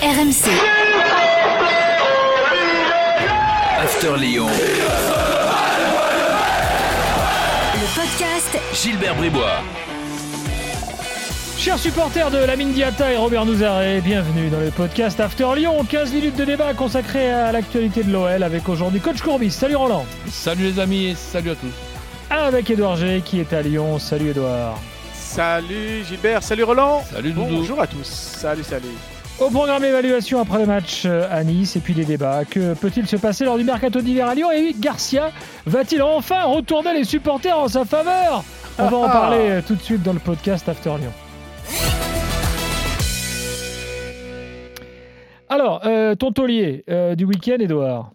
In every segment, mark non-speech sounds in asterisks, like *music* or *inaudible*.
RMC. After Lyon. Le podcast Gilbert Bribois. Chers supporters de la Diata et Robert Nouzaré, bienvenue dans le podcast After Lyon. 15 minutes de débat consacré à l'actualité de l'OL avec aujourd'hui Coach Courbis. Salut Roland. Salut les amis et salut à tous. Avec Edouard G qui est à Lyon. Salut Edouard. Salut Gilbert, salut Roland. Salut Doudou. Bonjour à tous. Salut, salut. Au programme évaluation après le match euh, à Nice et puis les débats. Que peut-il se passer lors du mercato d'hiver à Lyon? Et Garcia va-t-il enfin retourner les supporters en sa faveur? On va en parler euh, tout de suite dans le podcast After Lyon. Alors, euh, ton taulier euh, du week-end, Edouard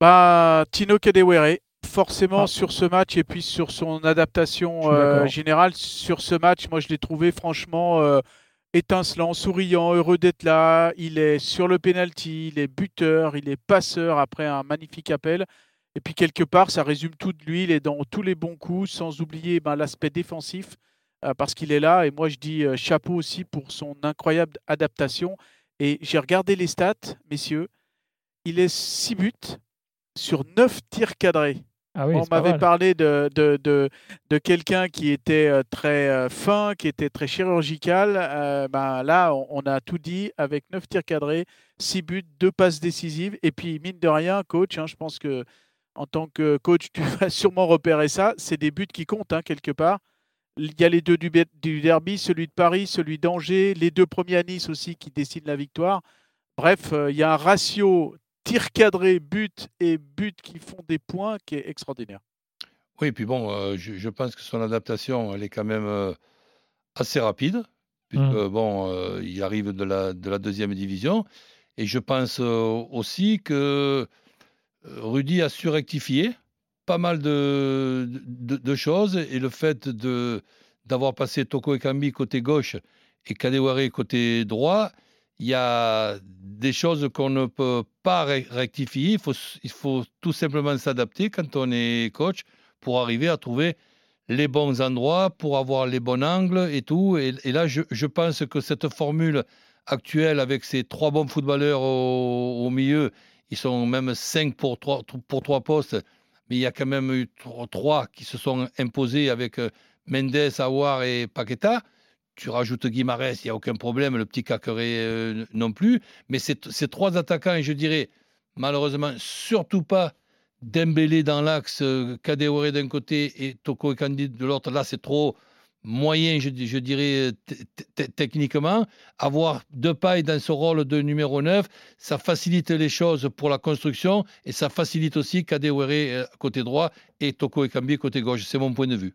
Bah, Tino Kadewere, forcément Ah. sur ce match et puis sur son adaptation euh, générale sur ce match, moi je l'ai trouvé franchement euh, étincelant, souriant, heureux d'être là. Il est sur le penalty, il est buteur, il est passeur après un magnifique appel. Et puis quelque part, ça résume tout de lui. Il est dans tous les bons coups, sans oublier ben, l'aspect défensif, euh, parce qu'il est là. Et moi, je dis euh, chapeau aussi pour son incroyable adaptation. Et j'ai regardé les stats, messieurs. Il est 6 buts sur 9 tirs cadrés. Ah oui, On m'avait parlé de, de, de, de quelqu'un qui était euh, très euh, fin, qui était très chirurgical. Euh, ben, là, on, on a tout dit avec 9 tirs cadrés, 6 buts, 2 passes décisives. Et puis, mine de rien, coach, hein, je pense que en tant que coach, tu *laughs* vas sûrement repérer ça. C'est des buts qui comptent hein, quelque part. Il y a les deux du, du derby, celui de Paris, celui d'Angers, les deux premiers à Nice aussi qui décident la victoire. Bref, il y a un ratio tir cadré, but et but qui font des points qui est extraordinaire. Oui, et puis bon, euh, je, je pense que son adaptation, elle est quand même euh, assez rapide, puisque Mm. bon, euh, il arrive de la, de la deuxième division. Et je pense euh, aussi que Rudy a su rectifier pas mal de, de, de choses. Et le fait de, d'avoir passé Toko Ekambi côté gauche et Kadewere côté droit, il y a des choses qu'on ne peut pas rectifier. Il faut, il faut tout simplement s'adapter quand on est coach pour arriver à trouver les bons endroits, pour avoir les bons angles et tout. Et, là, je, pense que cette formule actuelle avec ces trois bons footballeurs au, milieu, ils sont même cinq pour trois, pour trois postes, mais il y a quand même eu tro- trois qui se sont imposés avec euh, Mendes, Aouar et Paqueta. Tu rajoutes Guimarães, il n'y a aucun problème, le petit Caqueret euh, non plus. Mais ces, trois attaquants, et je dirais malheureusement surtout pas Dembélé dans l'axe, euh, Kadewere d'un côté et Toko et Candide de l'autre, là c'est trop moyen, je, di- je dirais, techniquement. Avoir deux pailles dans ce rôle de numéro 9, ça facilite les choses pour la construction et ça facilite aussi Kadewere euh, côté droit et Toko et Cambi côté gauche. C'est mon point de vue.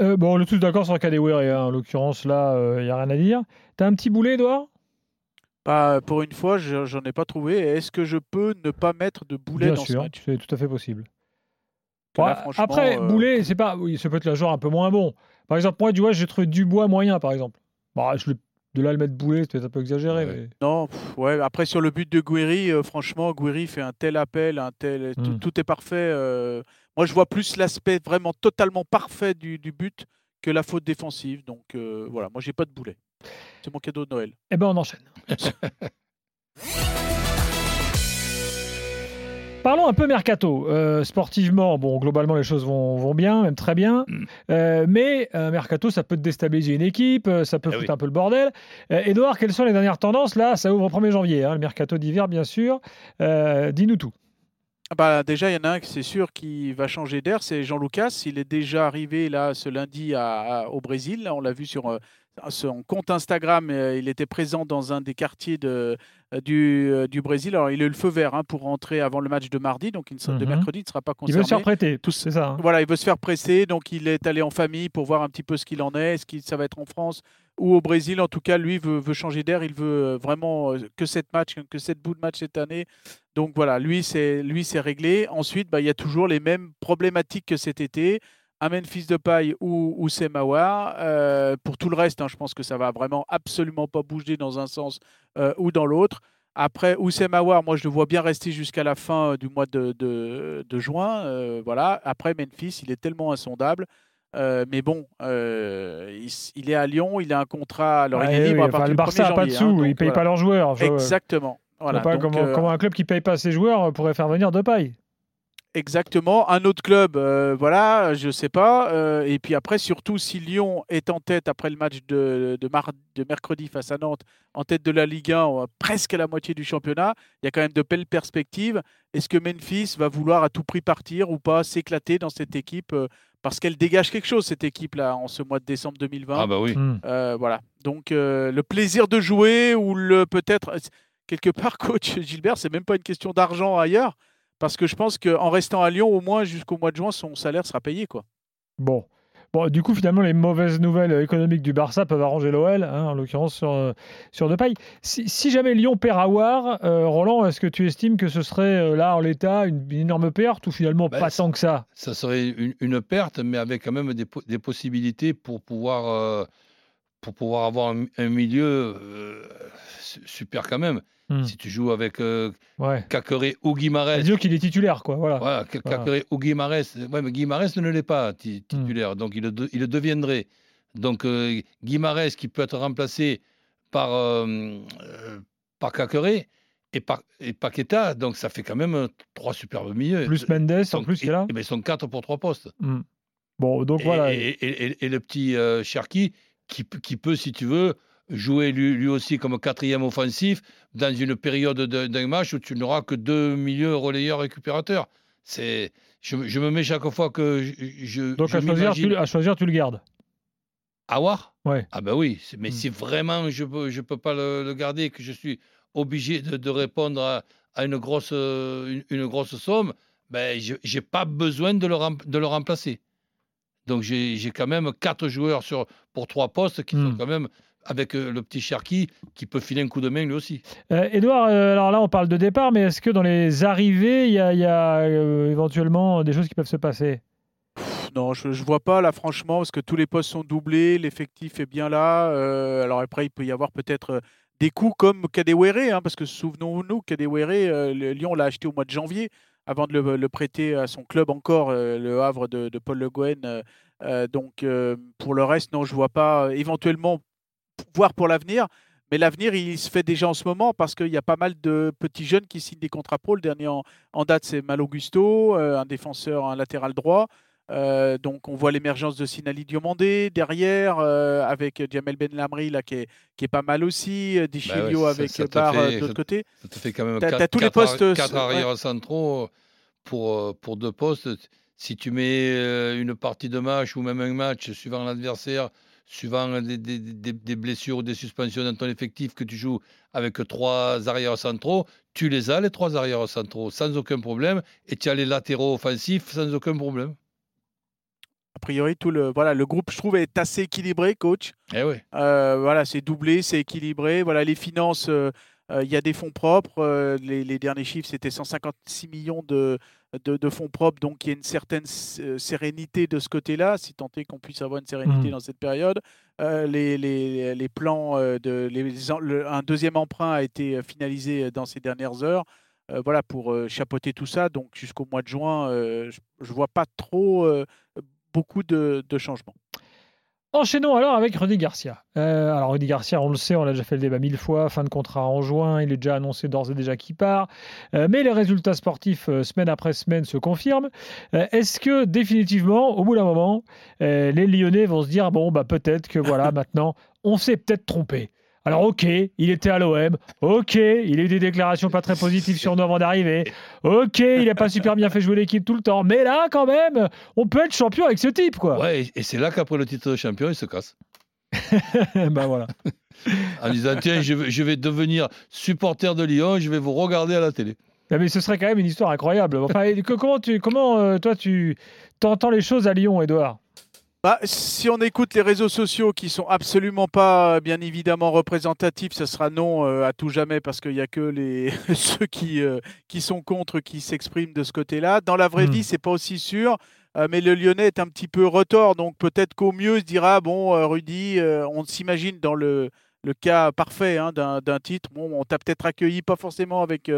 Euh, bon, on est tous d'accord sur Kadewere, hein. en l'occurrence, là, il n'y a rien à dire. T'as un petit boulet, Edouard? Bah, pour une fois, je- j'en ai pas trouvé. Est-ce que je peux ne pas mettre de boulet Bien dans ce sûr, match? c'est tout à fait possible. Là, Ouais, après, euh, boulet, c'est pas. Oui, ça peut être le joueur un peu moins bon. Par exemple, moi, tu vois, j'ai trouvé Dubois moyen, par exemple. Bah, je de là le mettre boulet, c'est peut-être un peu exagéré. Ouais. mais- Non, pff, ouais. Après sur le but de Guiri, euh, franchement, Guiri fait un tel appel, un tel, tout- Mm. tout est parfait. euh, Moi, je vois plus l'aspect vraiment totalement parfait du, du but que la faute défensive. Donc euh, voilà, moi j'ai pas de boulet. C'est mon cadeau de Noël. Eh ben, on enchaîne. *laughs* Parlons un peu mercato. Euh, sportivement, bon, globalement, les choses vont, vont bien, même très bien. Mm. Euh, mais un mercato, ça peut déstabiliser une équipe, ça peut Eh foutre oui. un peu le bordel. Euh, Edouard, quelles sont les dernières tendances? Là, ça ouvre au 1er janvier, hein, le mercato d'hiver, bien sûr. Euh, Dis-nous tout. Ah Bah, déjà, il y en a un, c'est sûr, qui va changer d'air, c'est Jean Lucas. Il est déjà arrivé là ce lundi à- à- au Brésil. Là, on l'a vu sur euh, son compte Instagram. euh, il était présent dans un des quartiers de, euh, du, euh, du Brésil. Alors, il a eu le feu vert hein, pour rentrer avant le match de mardi, donc il de Mhm. mercredi, il ne sera pas Il concerné. veut se faire prêter, Tout- c'est ça. hein. Voilà, il veut se faire presser, donc il est allé en famille pour voir un petit peu ce qu'il en est. Est-ce que ça va être en France? Ou au Brésil En tout cas, lui veut, changer d'air. Il veut euh, vraiment euh, que cette match, que cette bout de match cette année. Donc voilà, lui c'est lui c'est réglé. Ensuite, bah, il y a toujours les mêmes problématiques que cet été. Un Memphis de paille ou, ou Semawa. Euh, pour tout le reste, hein, je pense que ça va vraiment absolument pas bouger dans un sens ou dans l'autre. Après, Oussem Aouar, moi je le vois bien rester jusqu'à la fin du mois de, de- juin. voilà. Après, Memphis, il est tellement insondable. Euh, mais bon, euh, il, est à Lyon, il a un contrat. Alors il est libre oui, à enfin, partir le du Barça 1er n'a pas de sous, hein, il donc ne paye voilà. pas leurs joueurs. Je- Exactement. je Voilà, vois pas donc, comment, euh, comment un club qui ne paye pas ses joueurs pourrait faire venir Depay. Exactement. Un autre club, euh, voilà, je sais pas. euh, et puis après, surtout, si Lyon est en tête après le match de, de, mar- de mercredi face à Nantes, en tête de la Ligue 1, euh, presque à la moitié du championnat, il y a quand même de belles perspectives. Est-ce que Memphis va vouloir à tout prix partir ou pas, s'éclater dans cette équipe euh, Parce qu'elle dégage quelque chose, cette équipe-là, en ce mois de décembre 2020. Ah bah oui. Hmm. Euh, voilà. Donc euh, le plaisir de jouer ou le peut-être quelque part *laughs* coach Gilbert, c'est même pas une question d'argent ailleurs parce que je pense qu'en restant à Lyon au moins jusqu'au mois de juin son salaire sera payé quoi. Bon. Bon, du coup, finalement, les mauvaises nouvelles économiques du Barça peuvent arranger l'OL, hein, en l'occurrence sur, euh, sur Depay. Si, si jamais Lyon perd à War, euh, Roland, est-ce que tu estimes que ce serait euh, là, en l'état, une, une énorme perte ou finalement Ben, pas tant que ça? Ça serait une, une perte, mais avec quand même des possibilités pour pouvoir, euh, pour pouvoir avoir un, un milieu euh, su- super quand même. Hmm. Si tu joues avec euh, Ouais. Ou Guimarães, Disons qu'il est titulaire, quoi. Voilà. Voilà, ou Guimarães. Ouais, mais Guimarães ne l'est pas ti- titulaire, donc il le, de- il le deviendrait. Donc euh, Guimarães qui peut être remplacé par, euh, euh, par Cacré et par et Paqueta, donc ça fait quand même trois superbes milieux. Plus Mendes, en Donc, plus, qui est là. et- et ben, ils sont quatre pour trois postes. Hmm. Bon, donc Et, voilà. et le petit euh, Cherki qui, peut, si tu veux, jouer lui, lui aussi comme quatrième offensif dans une période de- d'un match où tu n'auras que deux milieux relayeurs récupérateurs. C'est, je, me- je me mets chaque fois que je, je, Donc je à choisir, tu, à choisir, tu le gardes. Awar? Ouais. Ah ben oui, mais Mm. si vraiment je peux, je peux pas le, le garder, que je suis obligé de, de répondre à, à une, grosse, une, une grosse somme, ben je n'ai pas besoin de le, rem- de le remplacer. Donc j'ai j'ai quand même quatre joueurs sur, pour trois postes qui sont Mm. quand même avec euh, le petit Cherki qui peut filer un coup de main lui aussi. Euh, Edouard, euh, alors là, on parle de départ, mais est-ce que dans les arrivées, il y a, il y a, euh, éventuellement des choses qui peuvent se passer? Non, je, je vois pas là franchement parce que tous les postes sont doublés, l'effectif est bien là. euh, alors après il peut y avoir peut-être euh, des coups comme Kadewere, hein, parce que souvenons-nous Kadewere, euh, le- Lyon l'a acheté au mois de janvier avant de le, prêter à son club encore, euh, le Havre de, Paul Le Guen. euh, euh, donc pour le reste, non, je vois pas. éventuellement, voir pour l'avenir. Mais l'avenir, il se fait déjà en ce moment parce qu'il y a pas mal de petits jeunes qui signent des contrats pro. Le dernier en, en date, c'est Mal Augusto, un défenseur, un latéral droit. Euh, donc on voit l'émergence de Sinali Diomandé derrière, euh, avec Jamel Ben Lamri là, qui, est, qui est pas mal aussi, euh, Dichilio Bah avec ça fait- de l'autre côté. Ça te fait quand même T'as- quatre, t'as tous les postes, quatre ouais. arrières centraux pour, pour deux postes. Si tu mets une partie de match ou même un match, suivant l'adversaire, suivant des, des- des- des blessures ou des suspensions dans ton effectif, que tu joues avec trois arrières centraux, tu les as, les trois arrières centraux, sans aucun problème, et tu as les latéraux offensifs sans aucun problème. A priori, tout le, voilà, le groupe, je trouve, est assez équilibré, coach. Eh oui. Euh, voilà, c'est doublé, c'est équilibré. Voilà, les finances, euh, euh, il y a des fonds propres. euh, les, les derniers chiffres, c'était 156 millions de, de, de fonds propres. Donc, il y a une certaine sérénité de ce côté-là, si tant est qu'on puisse avoir une sérénité Mhm. dans cette période. Euh, les, les, les plans, de, les, en- le- un deuxième emprunt a été finalisé dans ces dernières heures. euh, voilà, pour euh, chapeauter tout ça. Donc, jusqu'au mois de juin, euh, je ne vois pas trop euh, beaucoup de, de changements. Enchaînons alors avec Rudy Garcia. Euh, alors Rudy Garcia, on le sait, on l'a déjà fait le débat mille fois, fin de contrat en juin, il est déjà annoncé d'ores et déjà qu'il part, Euh, mais les résultats sportifs euh, semaine après semaine se confirment. Est-ce que définitivement, au bout d'un moment, les Lyonnais vont se dire bon bah peut-être que voilà *laughs* maintenant on s'est peut-être trompé? Alors ok, il était à l'OM, ok, il a eu des déclarations pas très positives sur nous avant d'arriver, ok, il n'a pas super bien fait jouer l'équipe tout le temps, mais là quand même, on peut être champion avec ce type quoi. Ouais, et- c'est là qu'après le titre de champion, il se casse. *laughs* bah voilà. *laughs* En disant Tiens, je vais, je vais devenir supporter de Lyon, je vais vous regarder à la télé. Ah, mais ce serait quand même une histoire incroyable. Enfin, comment tu, comment euh, toi tu t'entends les choses à Lyon, Edouard Bah, si on écoute les réseaux sociaux qui sont absolument pas, euh, bien évidemment, représentatifs, ce sera non euh, à tout jamais parce qu'il n'y a que les *laughs* ceux qui, euh, qui sont contre qui s'expriment de ce côté-là. Dans la vraie Hmm. vie, c'est pas aussi sûr. euh, mais le Lyonnais est un petit peu retors, donc peut-être qu'au mieux il se dira bon, Rudy, on s'imagine dans le le cas parfait hein, d'un titre. Bon, on t'a peut-être accueilli pas forcément avec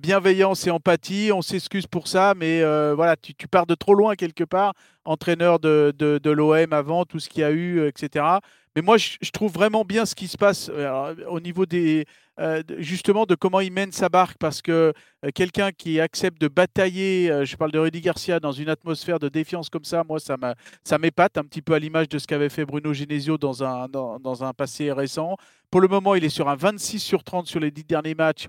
bienveillance et empathie. On s'excuse pour ça, mais voilà, tu, pars de trop loin quelque part. Entraîneur de, de, l'OM avant, tout ce qu'il y a eu, etc. Mais moi, je, trouve vraiment bien ce qui se passe au niveau des, euh, justement de comment il mène sa barque parce que euh, quelqu'un qui accepte de batailler, euh, je parle de Rudy Garcia, dans une atmosphère de défiance comme ça, moi ça m'épate un petit peu à l'image de ce qu'avait fait Bruno Genesio dans un, dans, un passé récent. Pour le moment, il est sur un 26 sur 30 sur les 10 derniers matchs.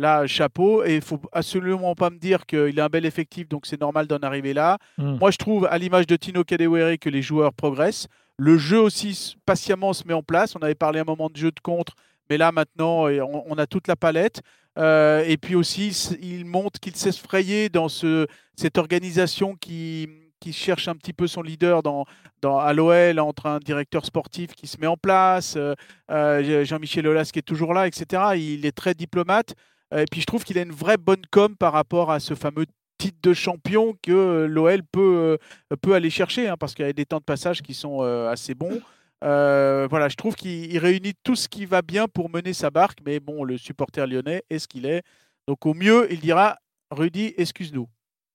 Là, chapeau. Et il faut absolument pas me dire qu'il a un bel effectif, donc c'est normal d'en arriver là. Hmm. Moi, je trouve, à l'image de Tino Kadewere, que les joueurs progressent. Le jeu aussi, patiemment, se met en place. On avait parlé un moment de jeu de contre. Mais là, maintenant, on, a toute la palette. Euh, et puis aussi, il montre qu'il s'est frayer dans ce, cette organisation qui, qui, cherche un petit peu son leader dans, dans, à l'OL, entre un directeur sportif qui se met en place, euh, euh, Jean-Michel Aulas qui est toujours là, etc. Il est très diplomate. Et puis je trouve qu'il a une vraie bonne com par rapport à ce fameux titre de champion que l'OL peut, peut aller chercher, hein, parce qu'il y a des temps de passage qui sont assez bons. Euh, voilà, je trouve qu'il réunit tout ce qui va bien pour mener sa barque, mais bon, le supporter lyonnais est ce qu'il est. Donc au mieux, il dira Rudy, excuse-nous.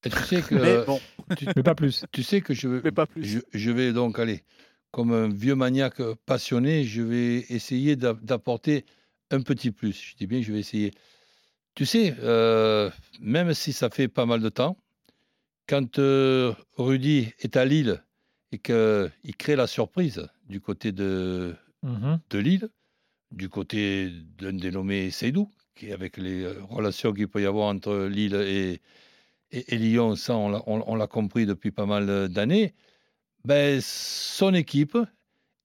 tu sais que, *laughs* mais, bon. tu, *laughs* pas plus. Tu sais que je, pas plus. Je, vais donc aller, comme un vieux maniaque passionné, je vais essayer d'apporter un petit plus. Je dis bien, je vais essayer. Tu sais, euh, même si ça fait pas mal de temps, quand euh, Rudy est à Lille et qu'il crée la surprise du côté de, mmh de Lille, du côté d'un dénommé Seydou, qui avec les euh, relations qu'il peut y avoir entre Lille et, et, Lyon, ça on l'a compris depuis pas mal d'années, ben, son équipe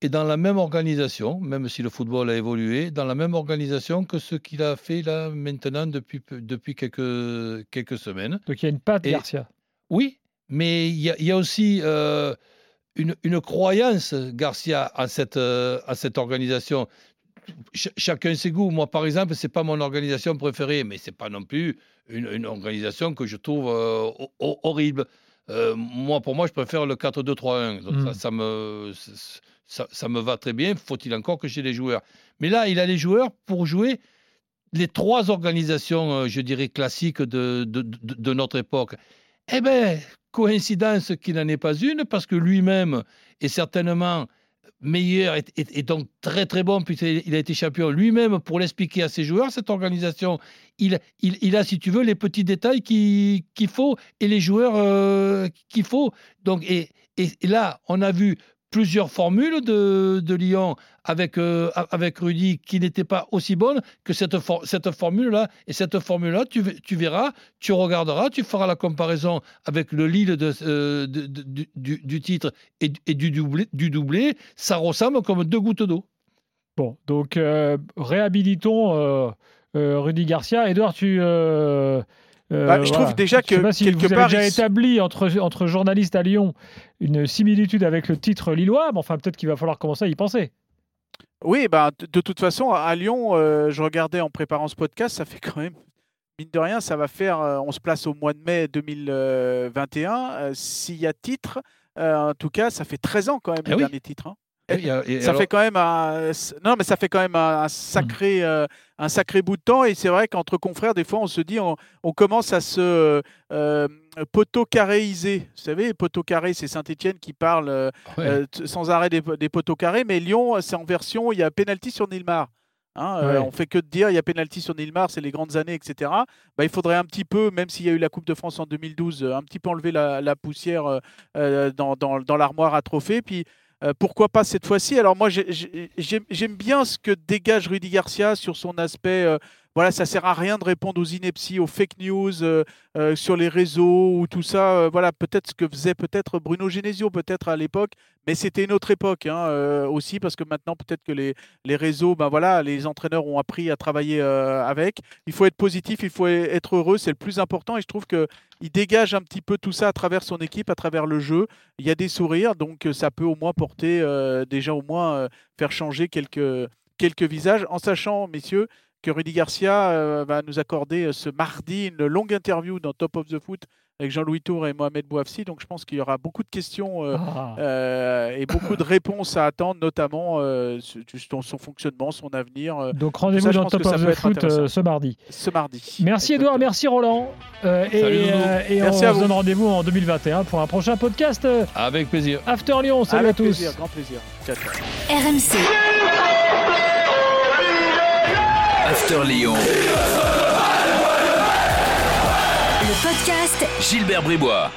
est dans la même organisation, même si le football a évolué, dans la même organisation que ce qu'il a fait là maintenant depuis, depuis quelques, quelques semaines. Donc il y a une patte, Garcia. Oui, mais il y, y a, aussi euh, une, croyance, Garcia, à cette, euh, à cette organisation. chacun ses goûts. Moi, par exemple, c'est pas mon organisation préférée, mais c'est pas non plus une, organisation que je trouve euh, horrible. Euh, moi, pour moi, je préfère le 4-2-3-1. Donc ça, hmm. ça, me, ça, me va très bien. Faut-il encore que j'ai les joueurs? Mais là, il a les joueurs pour jouer les trois organisations, je dirais, classiques de, de, de notre époque. Eh bien, Coïncidence qui n'en est pas une, parce que lui-même est certainement meilleur et, donc très très bon, puisqu'il a été champion lui-même pour l'expliquer à ses joueurs, cette organisation. Il, il, a, si tu veux, les petits détails qu'il faut et les joueurs euh, qu'il faut. Donc, et, et, là, on a vu plusieurs formules de, de Lyon avec, euh, avec Rudy qui n'étaient pas aussi bonnes que cette, cette formule-là. Et cette formule-là, tu, tu, verras, tu regarderas, tu feras la comparaison avec le Lille de, euh, du, du, titre et, et, du, doublé, du doublé. Ça ressemble comme deux gouttes d'eau. Bon, donc euh, réhabilitons Rudy Garcia. Edouard, tu euh, bah, je trouve déjà que si quelque vous avez déjà établi entre, entre journalistes à Lyon une similitude avec le titre lillois, mais enfin peut-être qu'il va falloir commencer à y penser. Oui, bah, de, toute façon, à Lyon, euh, je regardais en préparant ce podcast, ça fait quand même, mine de rien, ça va faire, euh, on se place au mois de mai 2021. S'il y a titre, en tout cas, ça fait 13 ans quand même eh le dernier titre. Hein ça fait quand même un, non, mais ça fait quand même un, sacré, euh, un sacré bout de temps. Et c'est vrai qu'entre confrères, des fois, on se dit, on, commence à se euh, poteau-carréiser. Vous savez, poteau-carré, c'est Saint-Etienne qui parle euh, euh, sans arrêt des, des poteaux-carrés. Mais Lyon, c'est en version, il y a pénalty sur Nilmar. Hein, on fait que de dire il y a pénalty sur Nilmar, c'est les grandes années, etc. Bah, il faudrait un petit peu, même s'il y a eu la Coupe de France en 2012, un petit peu enlever la, poussière dans, dans, dans l'armoire à trophées. Puis euh, pourquoi pas cette fois-ci? Alors moi, j'aime bien ce que dégage Rudy Garcia sur son aspect euh, voilà, ça sert à rien de répondre aux inepties, aux fake news euh, euh, sur les réseaux ou tout ça. Euh, voilà, peut-être ce que faisait peut-être Bruno Genesio, peut-être à l'époque, mais c'était une autre époque hein, aussi parce que maintenant peut-être que les, les réseaux, ben voilà, les entraîneurs ont appris à travailler avec. Il faut être positif, il faut être heureux, c'est le plus important et je trouve que il dégage un petit peu tout ça à travers son équipe, à travers le jeu. Il y a des sourires, donc ça peut au moins porter déjà au moins faire changer quelques quelques visages, en sachant, messieurs, que Rudy Garcia euh, va nous accorder euh, ce mardi une longue interview dans Top of the Foot avec Jean-Louis Tour et Mohamed Bouafsi. Donc je pense qu'il y aura beaucoup de questions euh, Ah. euh, et beaucoup de *coughs* réponses à attendre, notamment euh, sur son, son fonctionnement, son avenir, Donc rendez-vous dans Top of the Foot ce mardi. ce mardi. Merci Edouard, merci Roland. Euh, et euh, et Merci on à se vous. donne rendez-vous en 2021 pour un prochain podcast Avec plaisir. After Lyon. Salut Avec à tous. plaisir, grand plaisir. Ciao, ciao. RMC. After Lyon. Le podcast Gilbert Bribois.